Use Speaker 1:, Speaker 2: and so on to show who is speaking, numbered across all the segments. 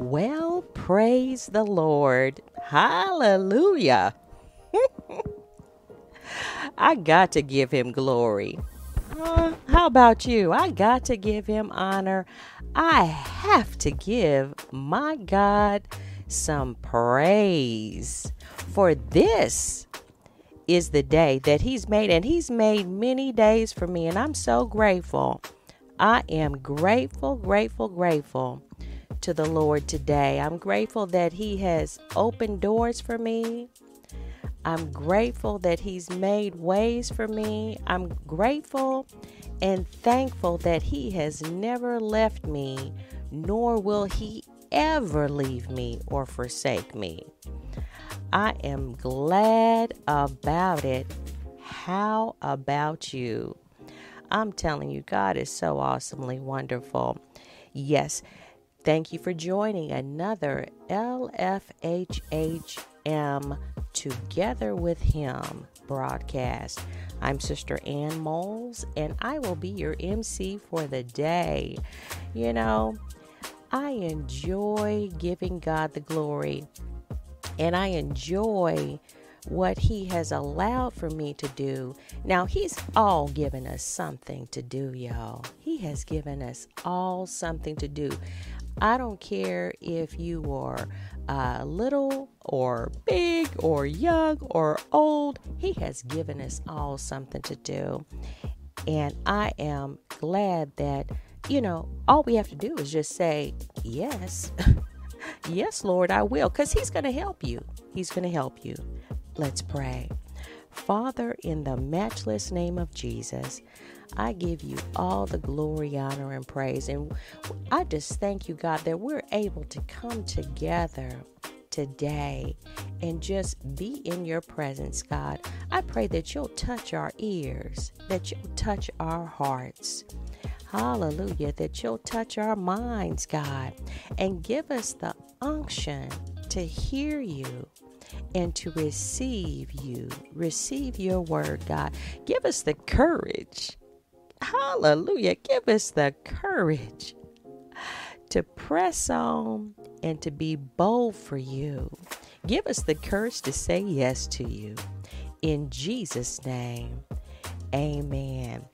Speaker 1: Well, praise the Lord. Hallelujah. I got to give him glory. Uh, how about you? I got to give him honor. I have to give my God some praise. For this is the day that He's made, and He's made many days for me, and I'm so grateful. I am grateful, grateful, grateful to the Lord today. I'm grateful that He has opened doors for me. I'm grateful that He's made ways for me. I'm grateful and thankful that He has never left me, nor will He ever leave me or forsake me. I am glad about it. How about you? I'm telling you, God is so awesomely wonderful. Yes, thank you for joining another LFHHM Together with Him broadcast. I'm Sister Ann Moles, and I will be your MC for the day. You know, I enjoy giving God the glory and I enjoy what He has allowed for me to do. Now, He's all given us something to do, y'all. He has given us all something to do. I don't care if you are uh, little or big or young or old, He has given us all something to do. And I am glad that, you know, all we have to do is just say yes. Yes, Lord, I will, because He's going to help you. He's going to help you. Let's pray. Father, in the matchless name of Jesus, I give you all the glory, honor, and praise. And I just thank you, God, that we're able to come together today and just be in your presence, God. I pray that you'll touch our ears, that you'll touch our hearts. Hallelujah. That you'll touch our minds, God, and give us the unction to hear you and to receive you. Receive your word, God. Give us the courage. Hallelujah. Give us the courage to press on and to be bold for you. Give us the courage to say yes to you. In Jesus' name, amen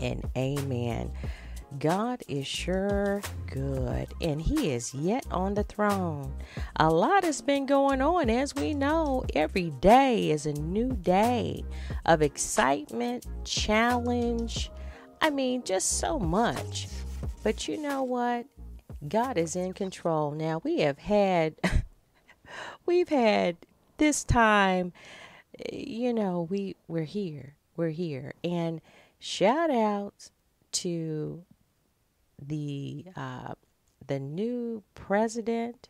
Speaker 1: and amen. God is sure good and He is yet on the throne. A lot has been going on, as we know. Every day is a new day of excitement, challenge. I mean, just so much. But you know what? God is in control. Now, we have had, we've had this time, you know, we, we're here. We're here. And shout out to the uh, the new president,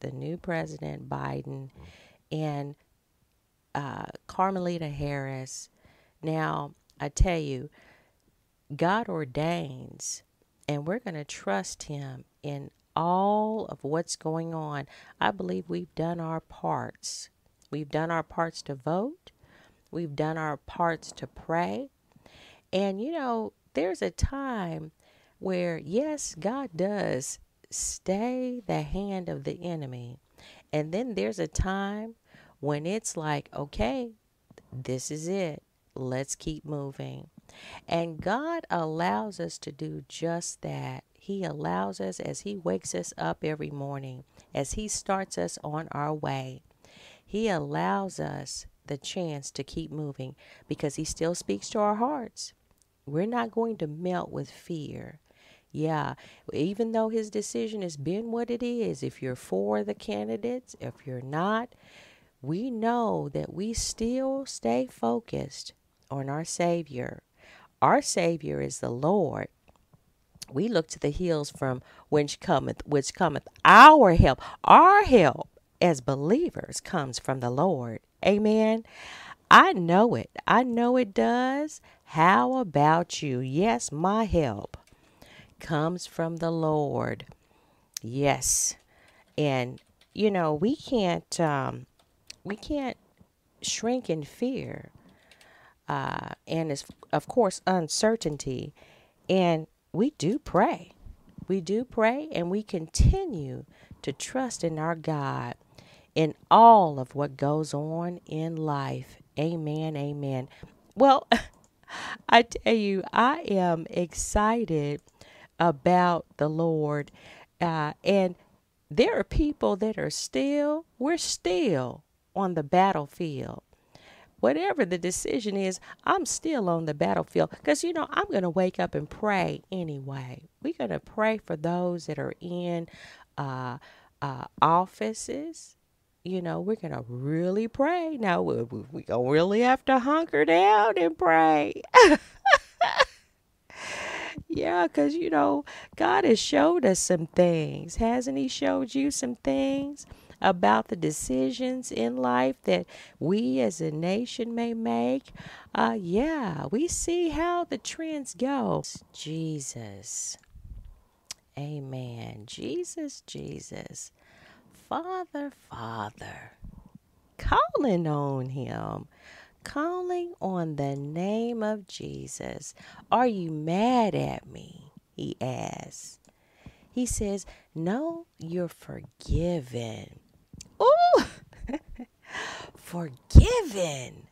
Speaker 1: the new president Biden, and uh, Carmelita Harris. Now, I tell you, God ordains, and we're going to trust Him in all of what's going on. I believe we've done our parts. We've done our parts to vote. We've done our parts to pray. And you know, there's a time where, yes, God does stay the hand of the enemy. And then there's a time when it's like, okay, this is it. Let's keep moving. And God allows us to do just that. He allows us as He wakes us up every morning, as He starts us on our way. He allows us the chance to keep moving because He still speaks to our hearts. We're not going to melt with fear. Yeah, even though his decision has been what it is, if you're for the candidates, if you're not, we know that we still stay focused on our Savior. Our Savior is the Lord. We look to the hills from which cometh, which cometh our help. Our help as believers comes from the Lord. Amen. I know it. I know it does. How about you? Yes, my help comes from the Lord. Yes. And you know, we can't um we can't shrink in fear. Uh and of course uncertainty and we do pray. We do pray and we continue to trust in our God in all of what goes on in life. Amen. Amen. Well, I tell you, I am excited about the Lord. Uh, and there are people that are still, we're still on the battlefield. Whatever the decision is, I'm still on the battlefield because, you know, I'm going to wake up and pray anyway. We're going to pray for those that are in uh, uh, offices. You know, we're going to really pray. Now, we're we, going to really have to hunker down and pray. Yeah, because, you know, God has showed us some things. Hasn't He showed you some things about the decisions in life that we as a nation may make? Uh, yeah, we see how the trends go. Jesus. Amen. Jesus, Jesus. Father, Father. Calling on Him calling on the name of Jesus. Are you mad at me? He asks. He says, No, you're forgiven. Ooh, forgiven.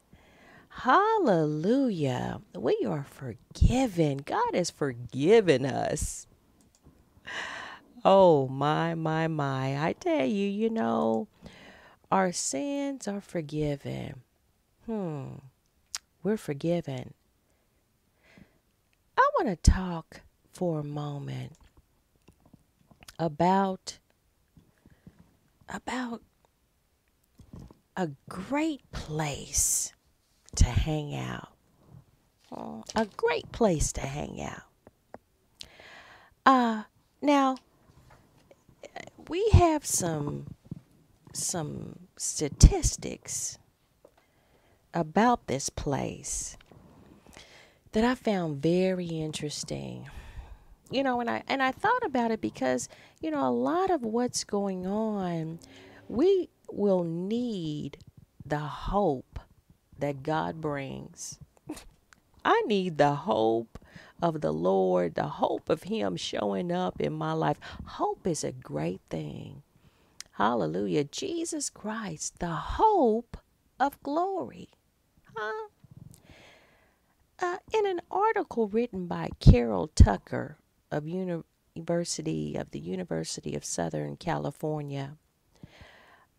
Speaker 1: Hallelujah. We are forgiven. God has forgiven us. Oh, my, my, my. I tell you, you know, our sins are forgiven. Hmm, we're forgiven. I want to talk for a moment about about a great place to hang out. A great place to hang out. Uh now we have some some statistics about this place that I found very interesting. You know, and I and I thought about it because, you know, a lot of what's going on, we will need the hope that God brings. I need the hope of the Lord, the hope of Him showing up in my life. Hope is a great thing. Hallelujah. Jesus Christ, the hope of glory. Huh? Uh, in an article written by Carol Tucker of University of the University of Southern California.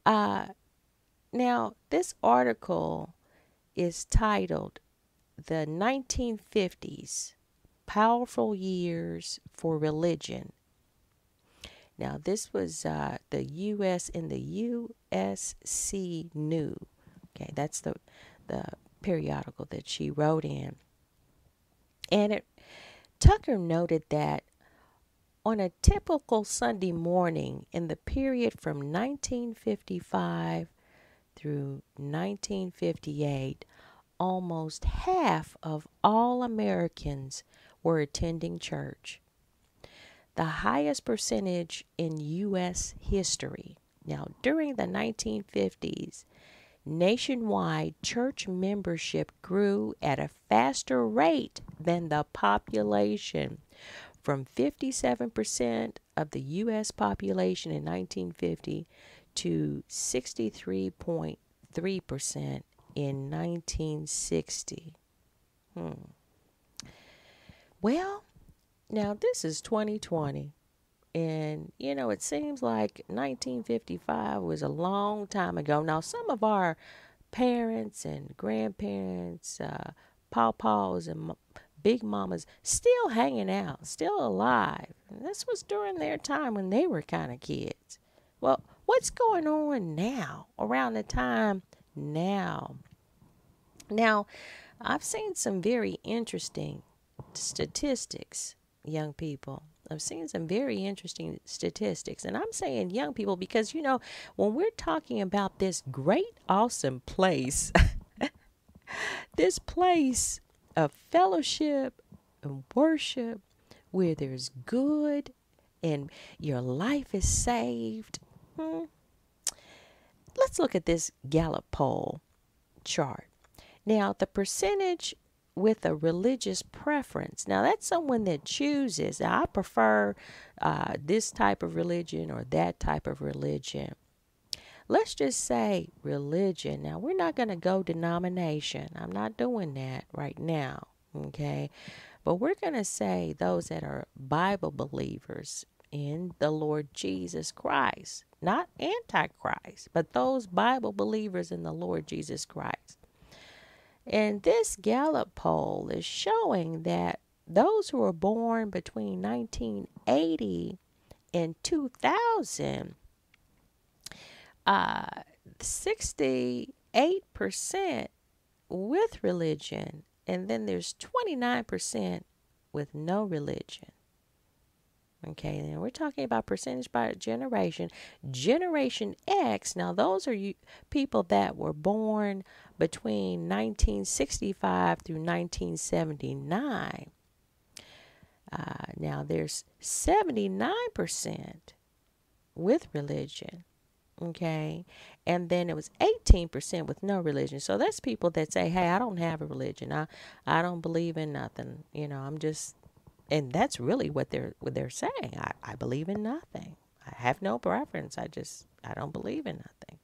Speaker 1: Uh, now, this article is titled The 1950s Powerful Years for Religion. Now, this was uh, the U.S. in the USC New. Okay, that's the the periodical that she wrote in. And it, Tucker noted that on a typical Sunday morning in the period from 1955 through 1958, almost half of all Americans were attending church. The highest percentage in U.S. history. Now, during the 1950s, nationwide church membership grew at a faster rate than the population from 57% of the U.S. population in 1950 to 63.3% in 1960. Hmm. Well, now this is 2020. And, you know, it seems like 1955 was a long time ago. Now, some of our parents and grandparents, uh, pawpaws and big mamas, still hanging out, still alive. And this was during their time when they were kind of kids. Well, what's going on now, around the time now? Now, I've seen some very interesting statistics, young people. I've seen some very interesting statistics. And I'm saying young people because, you know, when we're talking about this great, awesome place, this place of fellowship and worship where there's good and your life is saved. Hmm. Let's look at this Gallup poll chart. Now, the percentage with a religious preference. Now, that's someone that chooses. I prefer uh, this type of religion or that type of religion. Let's just say religion. Now, we're not going to go denomination. I'm not doing that right now. Okay. But we're going to say those that are Bible believers in the Lord Jesus Christ, not Antichrist, but those Bible believers in the Lord Jesus Christ. And this Gallup poll is showing that those who were born between 1980 and 2000, uh, 68% with religion, and then there's 29% with no religion. Okay, and we're talking about percentage by generation. Generation X, now those are you people that were born between 1965 through 1979. Uh, now there's 79% with religion. Okay, and then it was 18% with no religion. So that's people that say, "Hey, I don't have a religion. I I don't believe in nothing. You know, I'm just and that's really what they're what they're saying. I, I believe in nothing. I have no preference. I just I don't believe in nothing.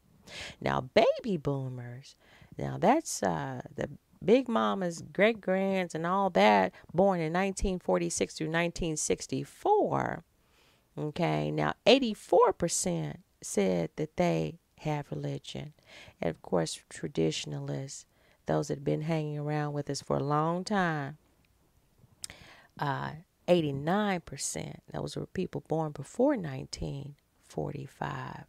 Speaker 1: Now baby boomers, now that's uh, the big mamas, great grands, and all that born in 1946 through 1964. Okay, now 84% said that they have religion. And of course, traditionalists, those that have been hanging around with us for a long time, uh, 89%, those were people born before 1945.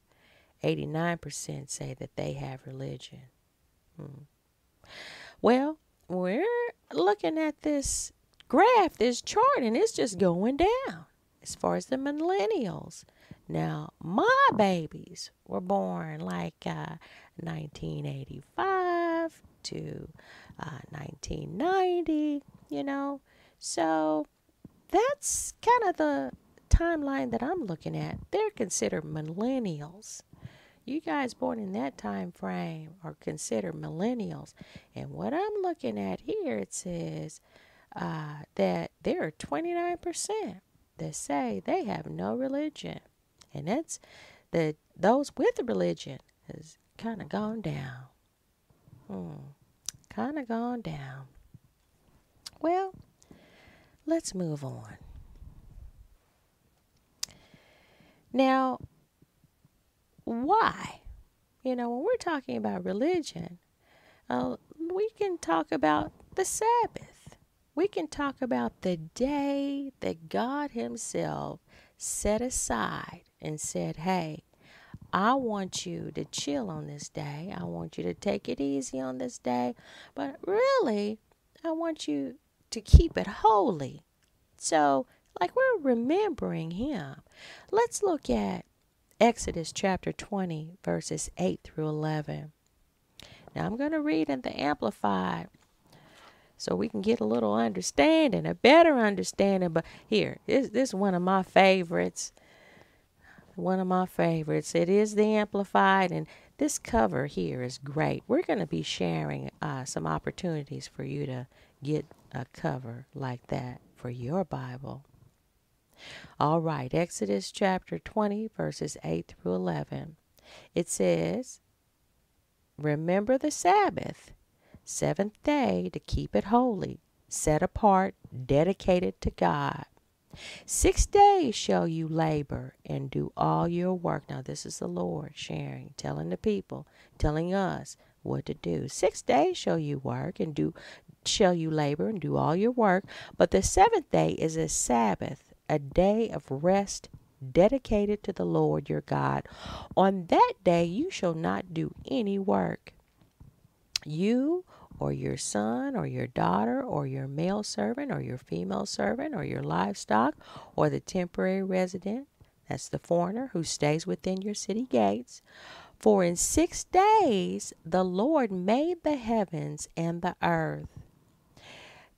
Speaker 1: 89% say that they have religion. Hmm. Well, we're looking at this graph, this chart, and it's just going down as far as the millennials. Now, my babies were born like uh, 1985 to uh, 1990, you know. So that's kind of the timeline that I'm looking at. They're considered millennials. You guys born in that time frame are considered millennials. And what I'm looking at here, it says uh, that there are 29% that say they have no religion. And that's that those with religion has kind of gone down. Hmm. Kind of gone down. Well, let's move on. Now, why? You know, when we're talking about religion, uh, we can talk about the Sabbath. We can talk about the day that God Himself set aside and said, Hey, I want you to chill on this day. I want you to take it easy on this day. But really, I want you to keep it holy. So, like we're remembering Him. Let's look at Exodus chapter 20, verses 8 through 11. Now, I'm going to read in the Amplified so we can get a little understanding, a better understanding. But here, this, this is one of my favorites. One of my favorites. It is the Amplified, and this cover here is great. We're going to be sharing uh, some opportunities for you to get a cover like that for your Bible. All right, Exodus chapter 20, verses 8 through 11. It says, Remember the Sabbath, seventh day, to keep it holy, set apart, dedicated to God. Six days shall you labor and do all your work. Now, this is the Lord sharing, telling the people, telling us what to do. Six days shall you work and do shall you labor and do all your work, but the seventh day is a Sabbath a day of rest dedicated to the Lord your God. On that day you shall not do any work. You or your son or your daughter or your male servant or your female servant or your livestock or the temporary resident, that's the foreigner who stays within your city gates. For in six days the Lord made the heavens and the earth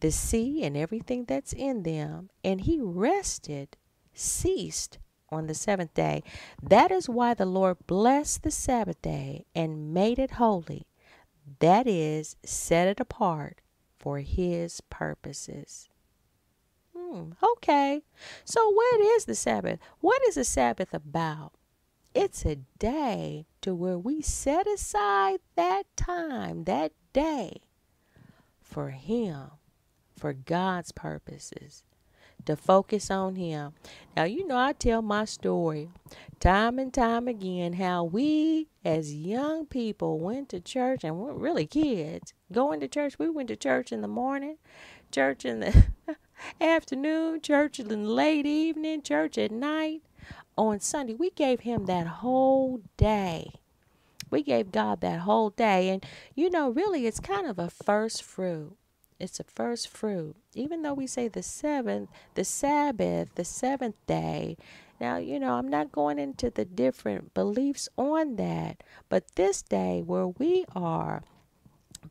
Speaker 1: the sea and everything that's in them, and he rested, ceased on the seventh day. That is why the Lord blessed the Sabbath day and made it holy. That is, set it apart for his purposes. Hmm, okay. So, what is the Sabbath? What is the Sabbath about? It's a day to where we set aside that time, that day, for Him, for God's purposes, to focus on Him. Now, you know, I tell my story time and time again how we, as young people, went to church and we're really kids going to church. We went to church in the morning, church in the afternoon, church in the late evening, church at night on Sunday. We gave him that whole day. We gave God that whole day. And, you know, really, it's kind of a first fruit. It's a first fruit. Even though we say the seventh, the Sabbath, the seventh day. Now, you know, I'm not going into the different beliefs on that. But this day where we are,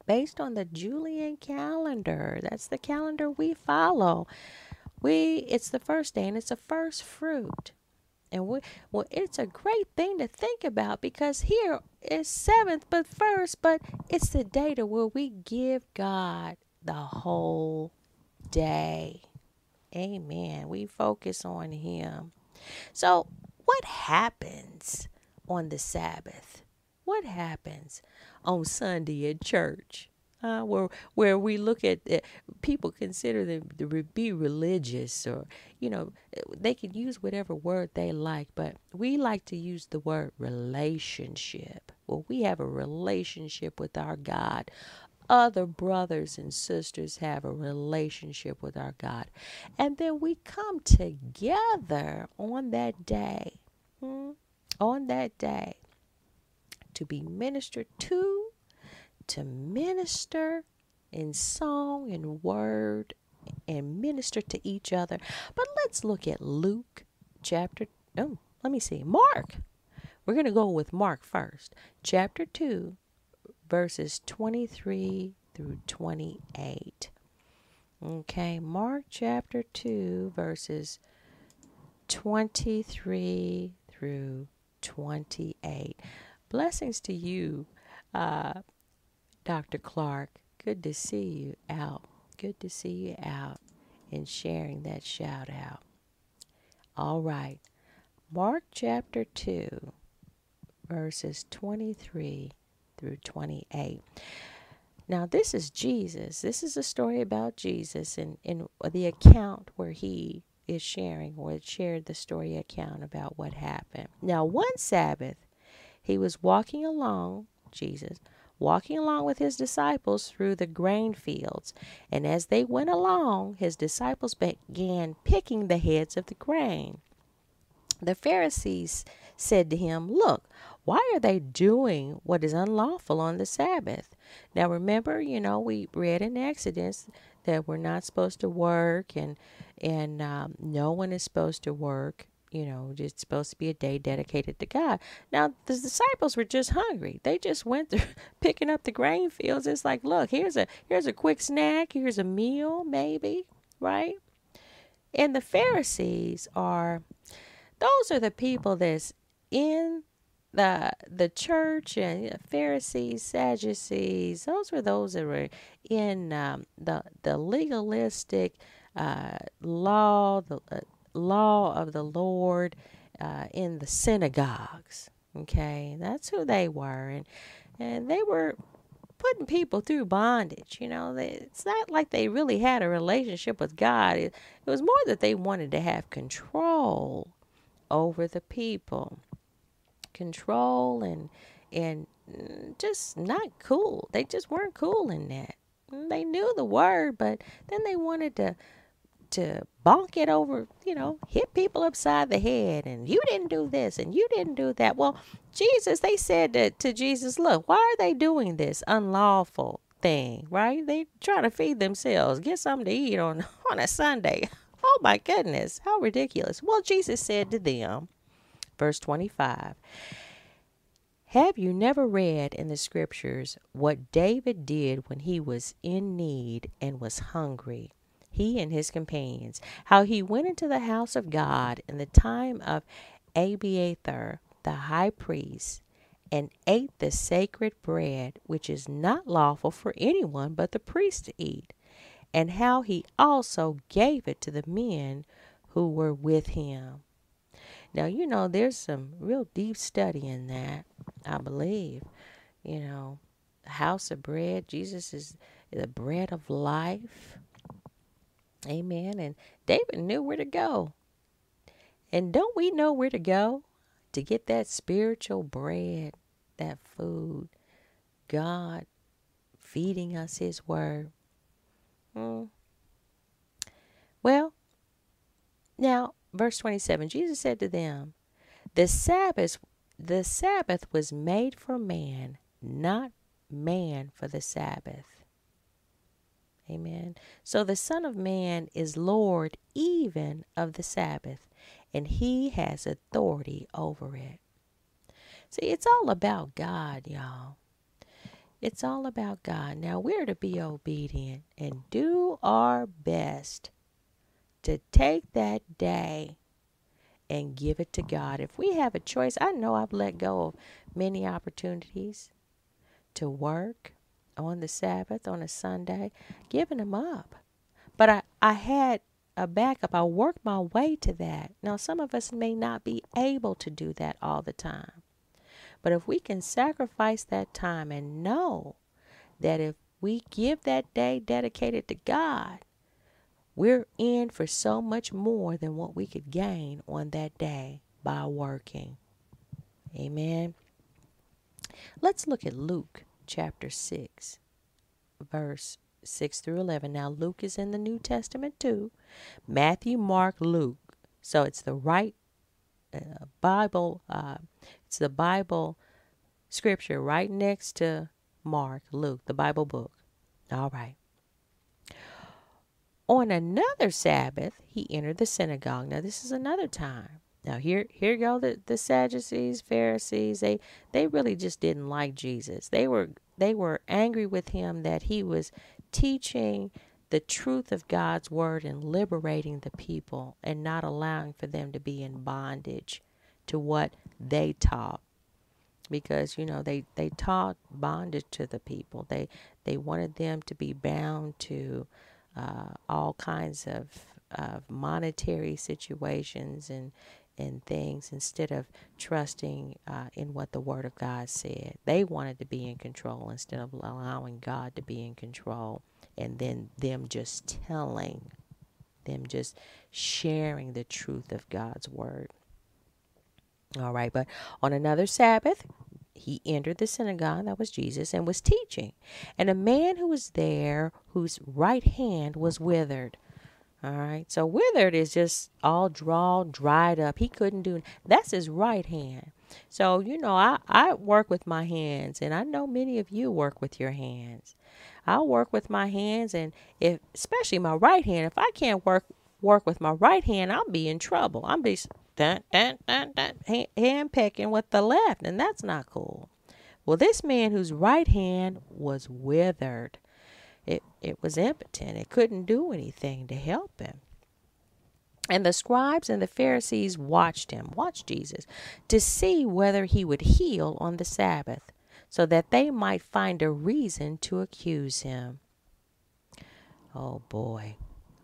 Speaker 1: based on the Julian calendar, that's the calendar we follow. We it's the first day and it's a first fruit. And we, well, it's a great thing to think about because here is seventh, but first, but it's the day to where we give God the whole day. Amen. We focus on Him. So, what happens on the Sabbath? What happens on Sunday at church? uh, where where we look at uh, people consider them to be religious or you know they can use whatever word they like but we like to use the word relationship well we have a relationship with our god other brothers and sisters have a relationship with our god and then we come together on that day hmm, on that day to be ministered to to minister in song and word and minister to each other. But let's look at Luke chapter oh, let me see. Mark. We're going to go with Mark first. Chapter 2 verses 23 through 28. Okay, Mark chapter 2 verses 23 through 28. Blessings to you, uh, Dr. Clark, good to see you out. Good to see you out and sharing that shout out. All right. Mark chapter 2, verses 23 through 28. Now, this is Jesus. This is a story about Jesus and in, in the account where he is sharing or shared the story account about what happened. Now, one Sabbath, he was walking along, Jesus, walking along with his disciples through the grain fields. And as they went along, his disciples began picking the heads of the grain. The Pharisees said to him, Look, why are they doing what is unlawful on the Sabbath? Now remember, you know, we read in Exodus that we're not supposed to work and and um, no one is supposed to work you know, it's supposed to be a day dedicated to God. Now, the disciples were just hungry. They just went through picking up the grain fields. It's like, look, here's a here's a quick snack, here's a meal, maybe, right? And the Pharisees are those are the people that's in the the church and Pharisees, Sadducees. Those were those that were in um, the the legalistic uh, law, the uh, law of the Lord uh, in the synagogues. Okay, that's who they were, and and they were putting people through bondage. You know, they, it's not like they really had a relationship with God. It, it was more that they wanted to have control over the people, control and and just not cool. They just weren't cool in that. They knew the word, but then they wanted to to bonk it over, you know, hit people upside the head and you didn't do this and you didn't do that. Well, Jesus, they said to, to Jesus, look, why are they doing this unlawful thing, right? They trying to feed themselves, get something to eat on, on a Sunday. Oh my goodness, how ridiculous. Well, Jesus said to them, verse 25, have you never read in the scriptures what David did when he was in need and was hungry? he and his companions, how he went into the house of God in the time of Abiathar the high priest, and ate the sacred bread, which is not lawful for anyone but the priest to eat, and how he also gave it to the men who were with him. Now, you know, there's some real deep study in that, I believe. You know, house of bread, Jesus is the bread of life. Amen. And David knew where to go. And don't we know where to go to get that spiritual bread, that food? God feeding us His word. Hmm. Well, now, verse 27 Jesus said to them, The Sabbath, the Sabbath was made for man, not man for the Sabbath. Amen. So the Son of Man is Lord even of the Sabbath, and he has authority over it. See, it's all about God, y'all. It's all about God. Now we're to be obedient and do our best to take that day and give it to God. If we have a choice, I know I've let go of many opportunities to work on the Sabbath, on a Sunday, giving them up. But I, I had a backup. I worked my way to that. Now, some of us may not be able to do that all the time. But if we can sacrifice that time and know that if we give that day dedicated to God, we're in for so much more than what we could gain on that day by working. Amen. Let's look at Luke chapter 6, verse 6 through 11. Now, Luke is in the New Testament too. Matthew, Mark, Luke. So it's the right uh, Bible, uh, it's the Bible scripture right next to Mark, Luke, the Bible book. All right. On another Sabbath, he entered the synagogue. Now, this is another time. Now here here go the, the Sadducees, Pharisees, they they really just didn't like Jesus. They were they were angry with him that he was teaching the truth of God's word and liberating the people and not allowing for them to be in bondage to what they taught because you know they they taught bondage to the people they they wanted them to be bound to uh, all kinds of of monetary situations and and things instead of trusting uh, in what the Word of God said. They wanted to be in control instead of allowing God to be in control, and then them just telling, them just sharing the truth of God's Word. All right, but on another Sabbath, he entered the synagogue, that was Jesus, and was teaching. And a man who was there, whose right hand was withered. All right. So withered is just all draw, dried up. He couldn't do that's his right hand. So, you know, I, I work with my hands and I know many of you work with your hands. I work with my hands and if especially my right hand, if I can't work work with my right hand, I'll be in trouble. I'm be dun, dun, dun, dun, hand, hand pecking with the left, and that's not cool. Well, this man whose right hand was withered it, it was impotent. It couldn't do anything to help him. And the scribes and the Pharisees watched him, watched Jesus, to see whether he would heal on the Sabbath, so that they might find a reason to accuse him. Oh boy.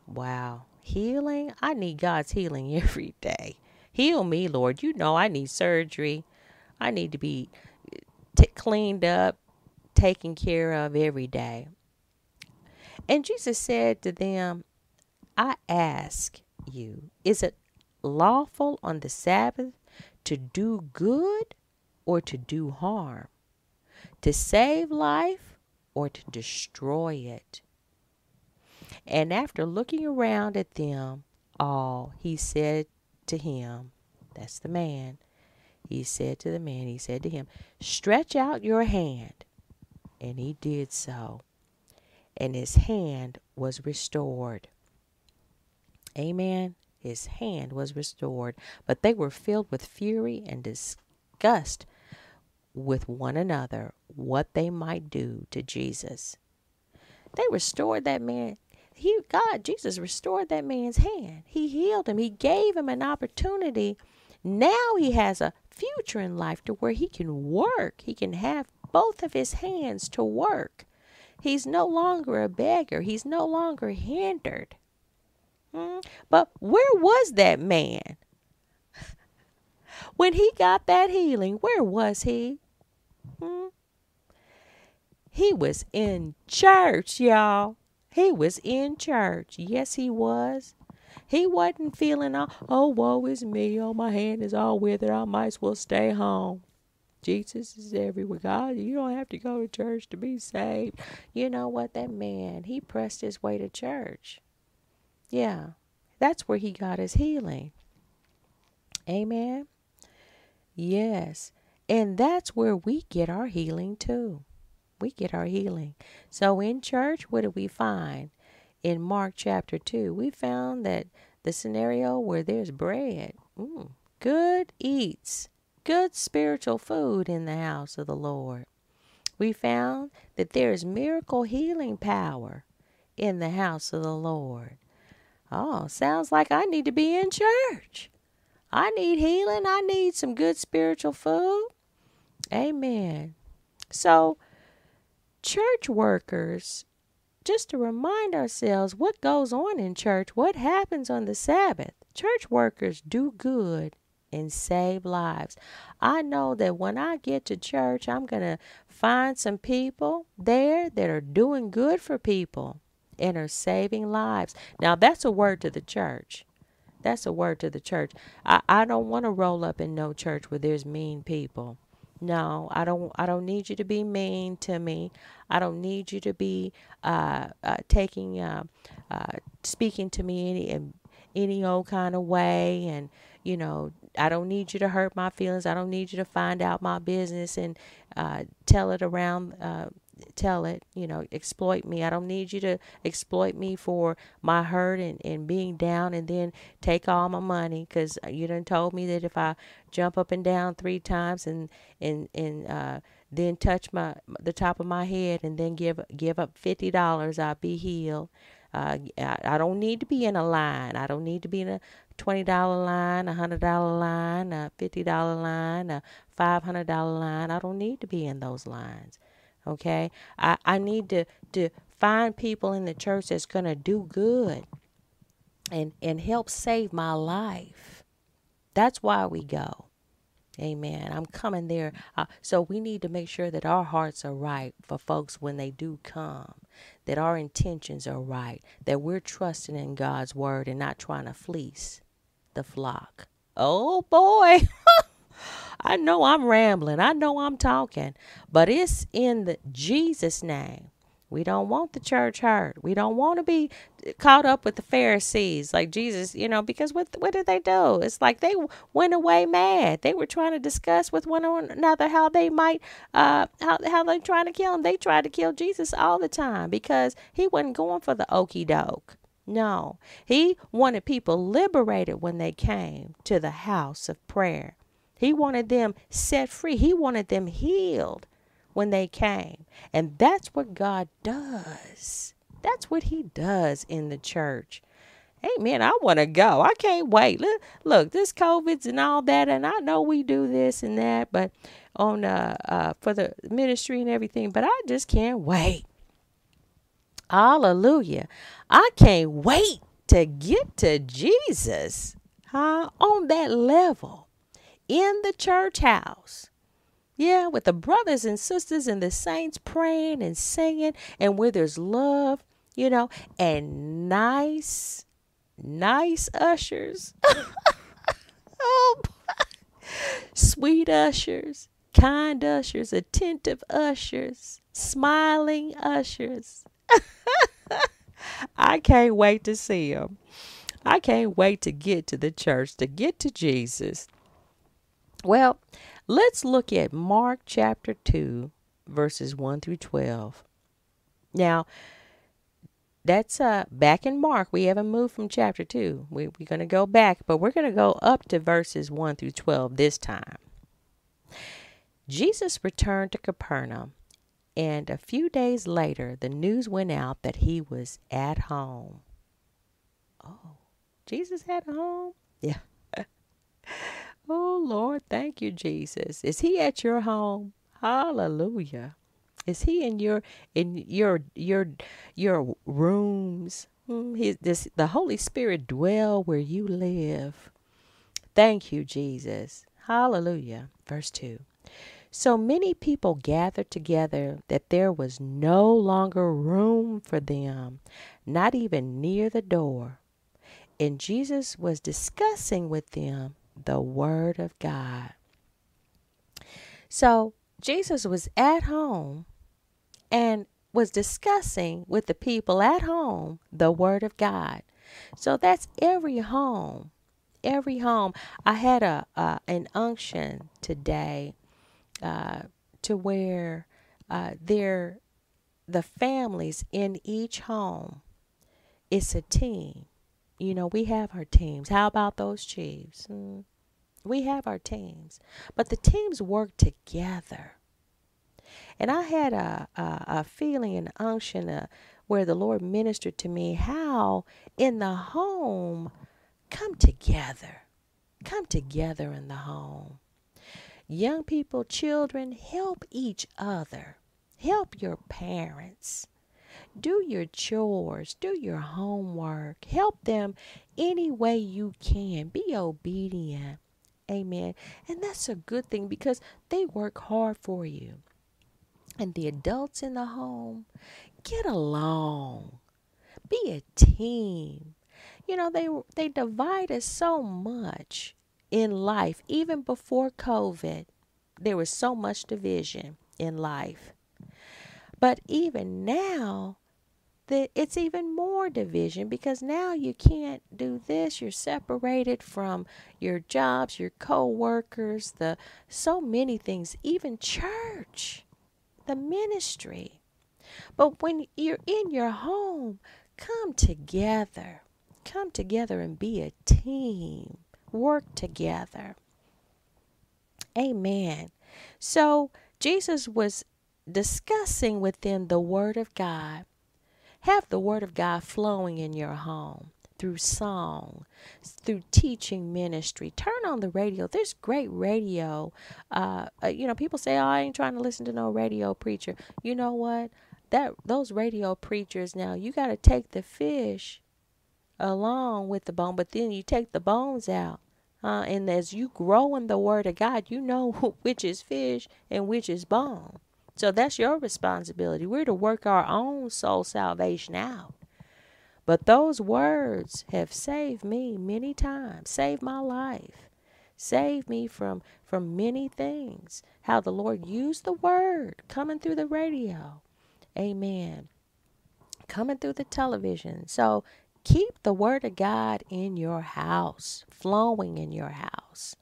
Speaker 1: Wow. Healing? I need God's healing every day. Heal me, Lord. You know I need surgery. I need to be t- cleaned up, taken care of every day. And Jesus said to them, I ask you, is it lawful on the Sabbath to do good or to do harm? To save life or to destroy it? And after looking around at them all, he said to him, That's the man. He said to the man, He said to him, Stretch out your hand. And he did so and his hand was restored. Amen. His hand was restored, but they were filled with fury and disgust with one another what they might do to Jesus. They restored that man. He God, Jesus restored that man's hand. He healed him. He gave him an opportunity. Now he has a future in life to where he can work. He can have both of his hands to work. He's no longer a beggar. He's no longer hindered. Hmm? But where was that man? when he got that healing, where was he? Hmm? He was in church, y'all. He was in church. Yes, he was. He wasn't feeling all, oh, woe is me. Oh, my hand is all withered. I might as well stay home. Jesus is everywhere. God, you don't have to go to church to be saved. You know what? That man, he pressed his way to church. Yeah, that's where he got his healing. Amen. Yes. And that's where we get our healing too. We get our healing. So in church, what do we find? In Mark chapter 2, we found that the scenario where there's bread, mm, good eats, good spiritual food in the house of the Lord. We found that there is miracle healing power in the house of the Lord. Oh, sounds like I need to be in church. I need healing. I need some good spiritual food. Amen. So, church workers, just to remind ourselves what goes on in church, what happens on the Sabbath. Church workers do good and save lives. I know that when I get to church, I'm going to find some people there that are doing good for people and are saving lives. Now, that's a word to the church. That's a word to the church. I, I don't want to roll up in no church where there's mean people. No, I don't. I don't need you to be mean to me. I don't need you to be uh, uh, taking, uh, uh speaking to me any any old kind of way, and you know, I don't need you to hurt my feelings. I don't need you to find out my business and uh, tell it around uh, tell it, you know, exploit me. I don't need you to exploit me for my hurt and, and being down and then take all my money because you done told me that if I jump up and down three times and, and, and, uh, then touch my the top of my head and then give give up fifty dollars I'll be healed. Uh, I, I don't need to be in a line. I don't need to be in a twenty dollar line, a hundred dollar line, a fifty dollar line, a five hundred dollar line. I don't need to be in those lines. Okay. I, I need to, to find people in the church that's going to do good and, and help save my life. That's why we go. Amen. I'm coming there. Uh, so we need to make sure that our hearts are right for folks when they do come, that our intentions are right, that we're trusting in God's word and not trying to fleece the flock. Oh boy. I know I'm rambling. I know I'm talking, but it's in the Jesus name. We don't want the church hurt. We don't want to be caught up with the Pharisees like Jesus, you know, because what what did they do? It's like they went away mad. They were trying to discuss with one another how they might uh how how they trying to kill him. They tried to kill Jesus all the time because he wasn't going for the okey doke. No, he wanted people liberated when they came to the house of prayer. He wanted them set free. He wanted them healed when they came. And that's what God does. That's what He does in the church. Amen. I want to go. I can't wait. Look, look, this COVID's and all that, and I know we do this and that, but on uh, uh for the ministry and everything, but I just can't wait. Hallelujah. I can't wait to get to Jesus huh, on that level in the church house. Yeah, with the brothers and sisters and the saints praying and singing, and where there's love, you know, and nice, nice ushers. oh, sweet ushers, kind ushers, attentive ushers, smiling ushers. I can't wait to see them. I can't wait to get to the church, to get to Jesus. Well, let's look at Mark chapter 2, verses 1 through 12. Now, that's uh back in Mark. We haven't moved from chapter 2. We, we're going to go back, but we're going to go up to verses 1 through 12 this time. Jesus returned to Capernaum, and a few days later, the news went out that he was at home. Oh, Jesus at home? Yeah. Oh, Lord, thank you, Jesus. Is he at your home? Hallelujah. Is he in your in your your your rooms? Hmm, he, this, the Holy Spirit dwell where you live. Thank you, Jesus. Hallelujah. Verse 2. So many people gathered together that there was no longer room for them, not even near the door. And Jesus was discussing with them the Word of God. So Jesus was at home and was discussing with the people at home the Word of God. So that's every home. Every home. I had a, a an unction today uh, to where uh, there the families in each home it's a team you know we have our teams how about those chiefs mm. we have our teams but the teams work together and i had a, a, a feeling an unction uh, where the lord ministered to me how in the home come together come together in the home Young people, children, help each other. Help your parents. Do your chores. Do your homework. Help them any way you can. Be obedient. Amen. And that's a good thing because they work hard for you. And the adults in the home, get along. Be a team. You know, they they divide us so much in life, even before COVID, there was so much division in life. But even now, the, it's even more division because now you can't do this. You're separated from your jobs, your co-workers, the so many things, even church, the ministry. But when you're in your home, come together. Come together and be a team work together. Amen. So Jesus was discussing with them the Word of God. Have the Word of God flowing in your home through song, through teaching ministry. Turn on the radio. There's great radio. Uh, uh, you know, people say, "Oh, I ain't trying to listen to no radio preacher." You know what? That those radio preachers now, you got to take the fish along with the bone, but then you take the bones out. Uh, and as you grow in the Word of God, you know which is fish and which is bone. So that's your responsibility. We're to work our own soul salvation out. But those words have saved me many times, saved my life, saved me from from many things. How the Lord used the word coming through the radio. Amen. Coming through the television. So Keep the Word of God in your house, flowing in your house,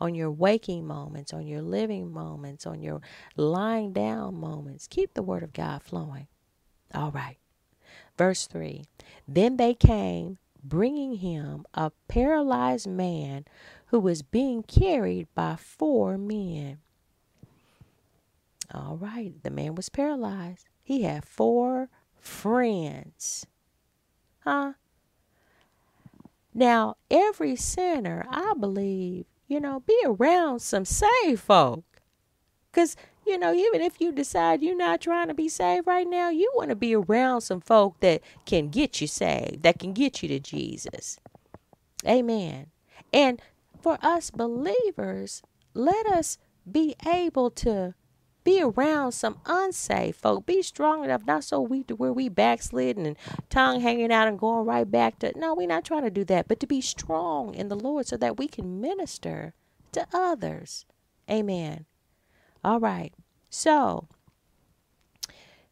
Speaker 1: on your waking moments, on your living moments, on your lying down moments. Keep the Word of God flowing. All right. Verse 3 Then they came, bringing him a paralyzed man who was being carried by four men. All right. The man was paralyzed. He had four friends Huh? Now, every sinner, I believe, you know, be around some saved folk. Because, you know, even if you decide you're not trying to be saved right now, you want to be around some folk that can get you saved, that can get you to Jesus. Amen. And for us believers, let us be able to be around some unsafe folk. Be strong enough, not so weak to where we backsliding and tongue hanging out and going right back to. No, we're not trying to do that, but to be strong in the Lord so that we can minister to others. Amen. All right. So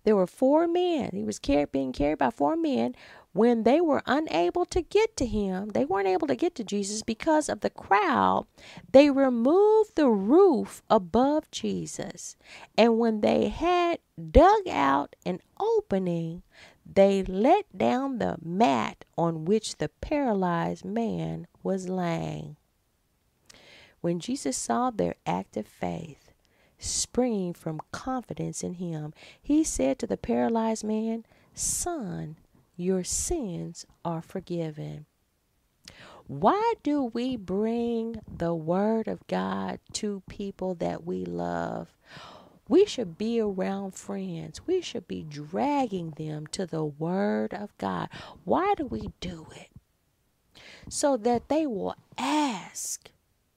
Speaker 1: there were four men. He was carried, being carried by four men when they were unable to get to him, they weren't able to get to Jesus because of the crowd, they removed the roof above Jesus. And when they had dug out an opening, they let down the mat on which the paralyzed man was laying. When Jesus saw their act of faith, springing from confidence in him, he said to the paralyzed man, Son, your sins are forgiven. Why do we bring the Word of God to people that we love? We should be around friends. We should be dragging them to the Word of God. Why do we do it? So that they will ask,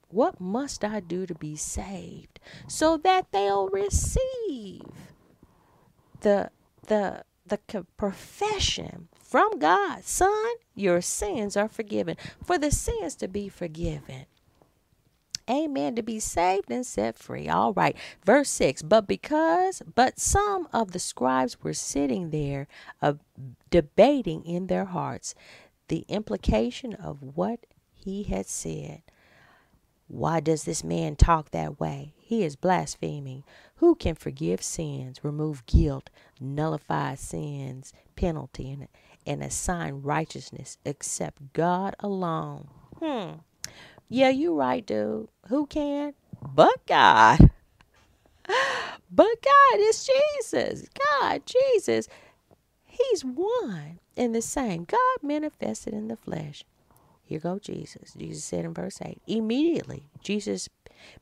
Speaker 1: What must I do to be saved? So that they'll receive the the the profession from God, son, your sins are forgiven. For the sins to be forgiven. Amen. To be saved and set free. All right. Verse 6. But because, but some of the scribes were sitting there, uh, debating in their hearts the implication of what he had said. Why does this man talk that way? He is blaspheming. Who can forgive sins, remove guilt, nullify sins, penalty, and, and assign righteousness except God alone? Hmm. Yeah, you're right, dude. Who can? But God. But God is Jesus. God, Jesus. He's one and the same. God manifested in the flesh. Here go Jesus. Jesus said in verse 8 Immediately, Jesus,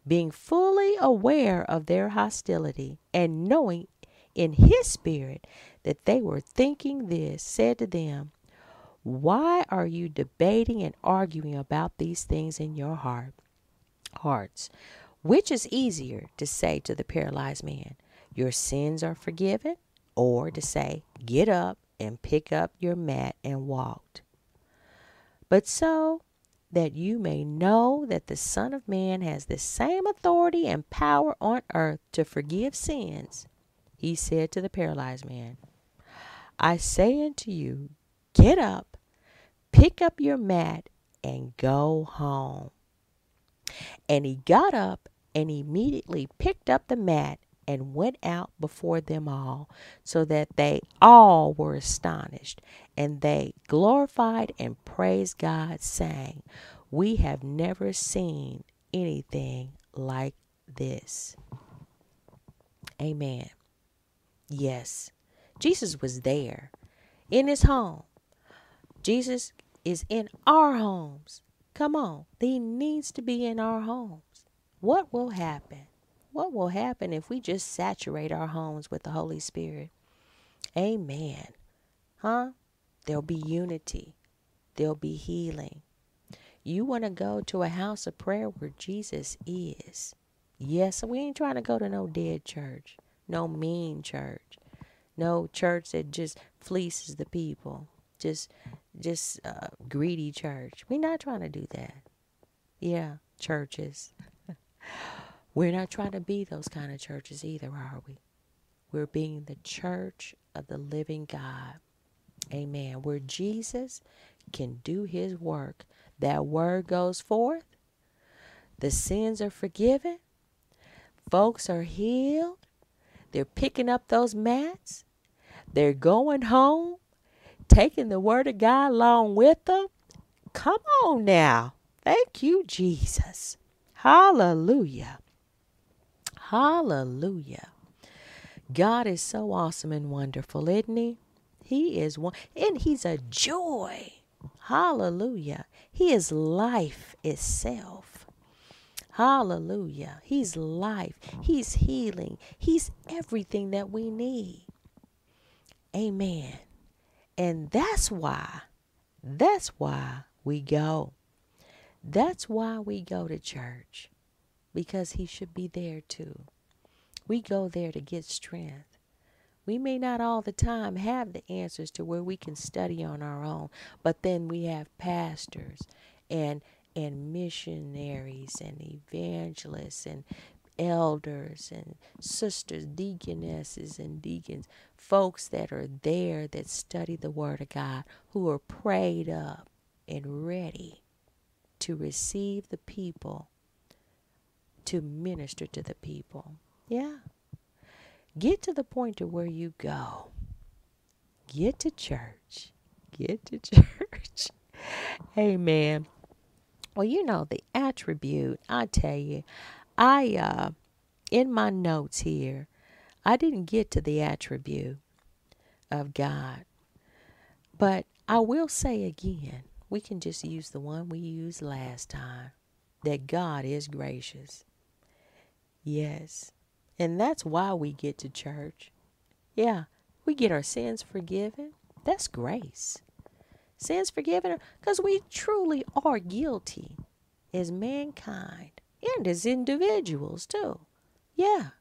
Speaker 1: being fully aware of their hostility and knowing in his spirit that they were thinking this, said to them, Why are you debating and arguing about these things in your heart? Hearts. Which is easier to say to the paralyzed man, Your sins are forgiven, or to say, Get up and pick up your mat and walk? But so that you may know that the Son of Man has the same authority and power on earth to forgive sins. He said to the paralyzed man, I say unto you, get up, pick up your mat, and go home. And he got up and immediately picked up the mat and went out before them all, so that they all were astonished. And they glorified and praised God, saying, We have never seen anything like this. Amen. Yes, Jesus was there in his home. Jesus is in our homes. Come on, he needs to be in our homes. What will happen? What will happen if we just saturate our homes with the Holy Spirit? Amen. Huh? There'll be unity, there'll be healing. You want to go to a house of prayer where Jesus is. Yes, we ain't trying to go to no dead church, no mean church, no church that just fleeces the people, just just uh, greedy church. We're not trying to do that. Yeah, churches. We're not trying to be those kind of churches either, are we? We're being the church of the living God. Amen. Where Jesus can do his work. That word goes forth. The sins are forgiven. Folks are healed. They're picking up those mats. They're going home, taking the word of God along with them. Come on now. Thank you, Jesus. Hallelujah. Hallelujah. God is so awesome and wonderful, isn't he? He is one, and he's a joy. Hallelujah. He is life itself. Hallelujah. He's life. He's healing. He's everything that we need. Amen. And that's why, that's why we go. That's why we go to church because He should be there too. We go there to get strength. We may not all the time have the answers to where we can study on our own, but then we have pastors and and missionaries and evangelists and elders and sisters, deaconesses and deacons, folks that are there that study the Word of God, who are prayed up and ready to receive the people to minister to the people. Yeah. Get to the point to where you go. Get to church. Get to church. Amen. Well, you know, the attribute, I tell you, I, uh, in my notes here, I didn't get to the attribute of God. But I will say again, we can just use the one we used last time that God is gracious. Yes, And that's why we get to church. Yeah, we get our sins forgiven. That's grace. Sins forgiven because we truly are guilty as mankind and as individuals, too. Yeah.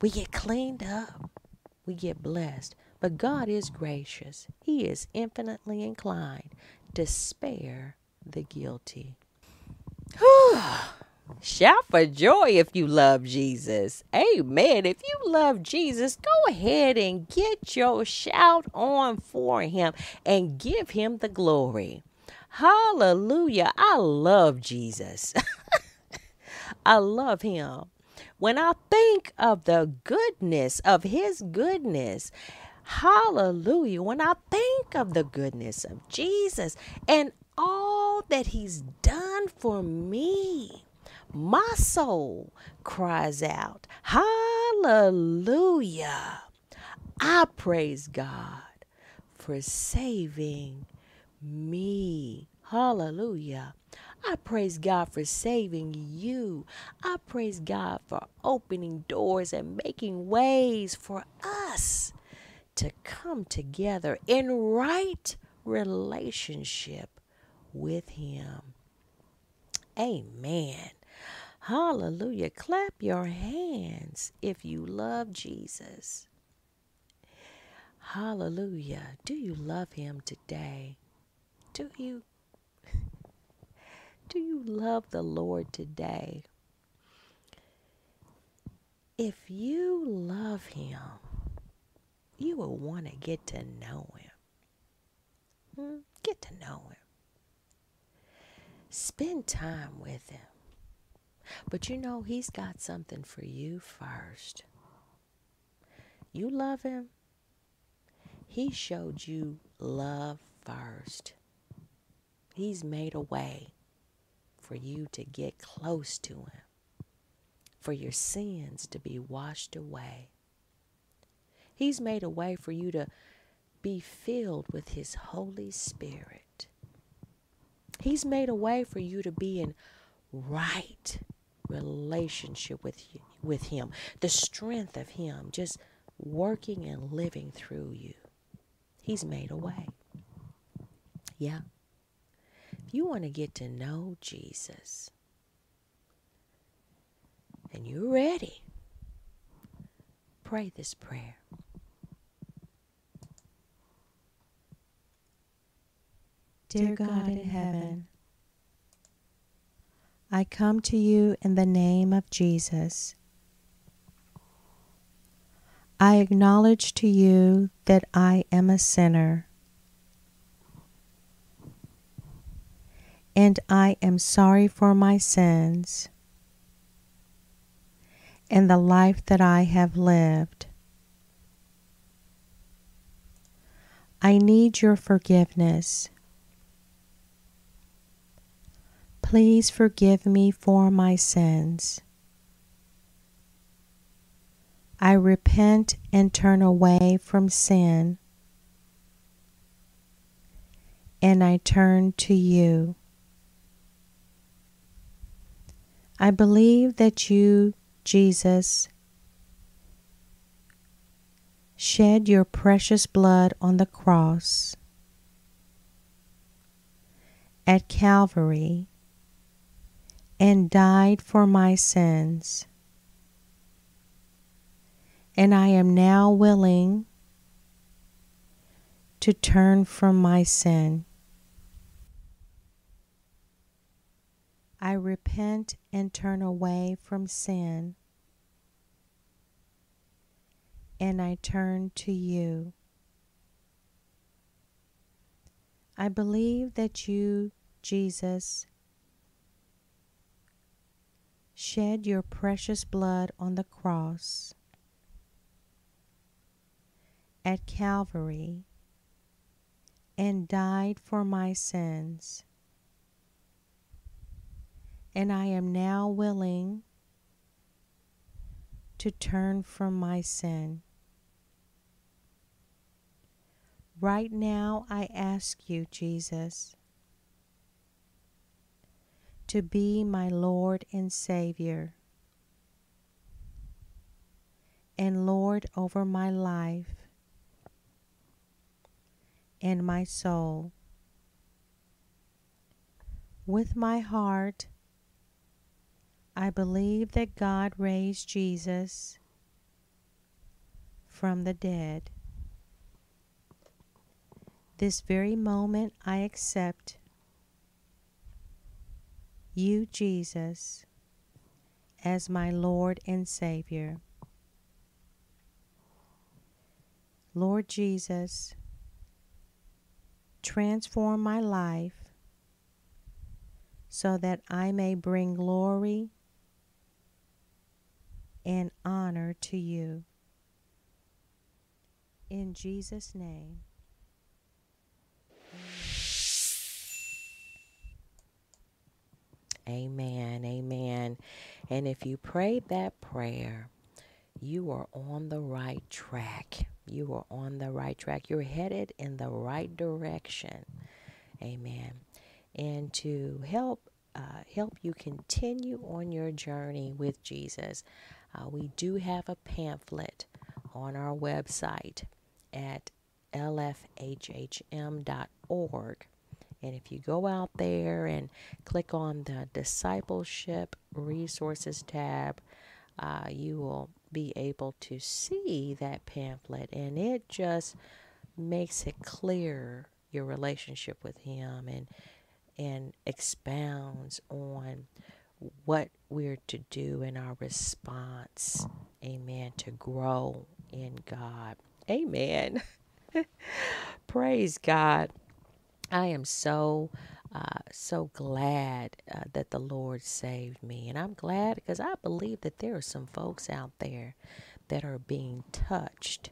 Speaker 1: We get cleaned up, we get blessed. But God is gracious, He is infinitely inclined to spare the guilty. Shout for joy if you love Jesus. Amen. If you love Jesus, go ahead and get your shout on for him and give him the glory. Hallelujah. I love Jesus. I love him. When I think of the goodness of his goodness, hallelujah. When I think of the goodness of Jesus and all that he's done for me, my soul cries out, Hallelujah. I praise God for saving me. Hallelujah. I praise God for saving you. I praise God for opening doors and making ways for us to come together in right relationship with Him. Amen. Hallelujah. Clap your hands if you love Jesus. Hallelujah. Do you love him today? Do you? Do you love the Lord today? If you love him, you will want to get to know him. Hmm? Get to know him. Spend time with him. But you know, He's got something for you first. You love Him, He showed you love first. He's made a way for you to get close to Him, for your sins to be washed away. He's made a way for you to be filled with His Holy Spirit. He's made a way for you to be in right relationship with with him the strength of him just working and living through you. He's made a way. Yeah. If you want to get to know jesus and you're ready pray this prayer.
Speaker 2: Dear God in heaven, I come to you in the name of Jesus. I acknowledge to you that I am a sinner. And I am sorry for my sins and the life that I have lived. I need your forgiveness. Please forgive me for my sins. I repent and turn away from sin, and I turn to you. I believe that you, Jesus, shed your precious blood on the cross at Calvary and died for my sins. And I am now willing to turn from my sin. I repent and turn away from sin, and I turn to you. I believe that you, Jesus, shed your precious blood on the cross at Calvary and died for my sins. And I am now willing to turn from my sin. Right now, I ask you, Jesus, to be my Lord and Savior. and Lord over my life and my soul. With my heart, I believe that God raised Jesus from the dead. This very moment, I accept you, Jesus, as my Lord and Savior. Lord Jesus, transform my life so that I may bring glory and honor to you. In Jesus' name.
Speaker 1: Amen. Amen. And if you prayed that prayer, you are on the right track. You are on the right track. You're headed in the right direction. Amen. And to help uh, help you continue on your journey with Jesus, uh, we do have a pamphlet on our website at lfhhm.org. And if you go out there and click on the Discipleship Resources tab, uh, you will be able to see that pamphlet. And it just makes it clear your relationship with Him and and expounds on what we're to do in our response. Amen. To grow in God. Amen. Praise God. I am so, uh, so glad uh, that the Lord saved me. And I'm glad because I believe that there are some folks out there that are being touched,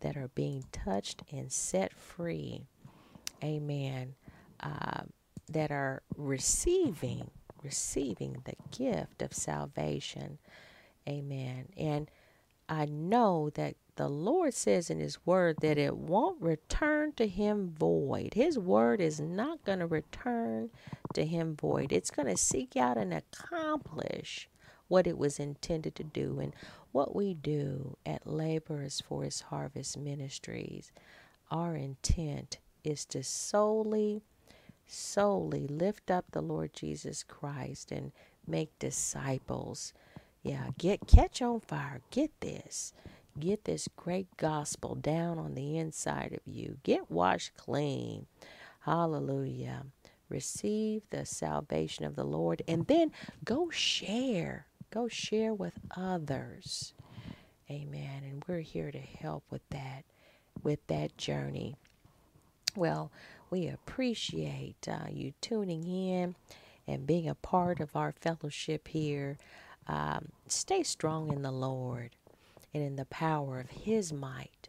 Speaker 1: that are being touched and set free. Amen. Uh, that are receiving, receiving the gift of salvation. Amen. And I know that the Lord says in His Word that it won't return to Him void. His Word is not going to return to Him void. It's going to seek out and accomplish what it was intended to do. And what we do at Laborers for His Harvest Ministries, our intent is to solely, solely lift up the Lord Jesus Christ and make disciples. Yeah, get catch on fire. Get this Get this great gospel down on the inside of you. Get washed clean. Hallelujah. Receive the salvation of the Lord and then go share. Go share with others. Amen. And we're here to help with that, with that journey. Well, we appreciate uh, you tuning in and being a part of our fellowship here. Um, stay strong in the Lord and in the power of His might.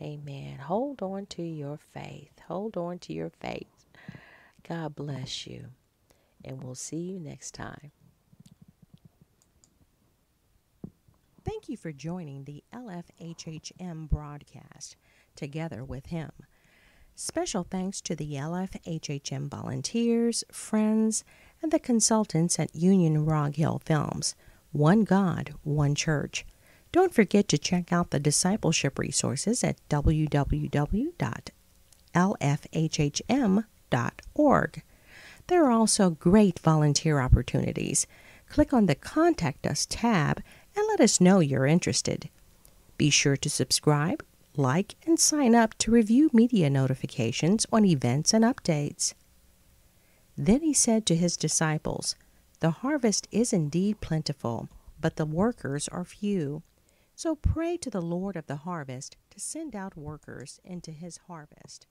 Speaker 1: Amen. Hold on to your faith. Hold on to your faith. God bless you. And we'll see you next time.
Speaker 2: Thank you for joining the LFHHM broadcast, Together with Him. Special thanks to the LFHHM volunteers, friends, and the consultants at Union Rog Hill Films. One God, one church. Don't forget to check out the discipleship resources at www.lfhhm.org. There are also great volunteer opportunities. Click on the Contact Us tab and let us know you're interested. Be sure to subscribe, like, and sign up to review media notifications on events and updates. Then he said to his disciples, The harvest is indeed plentiful, but the workers are few. So pray to the Lord of the harvest to send out workers into his harvest.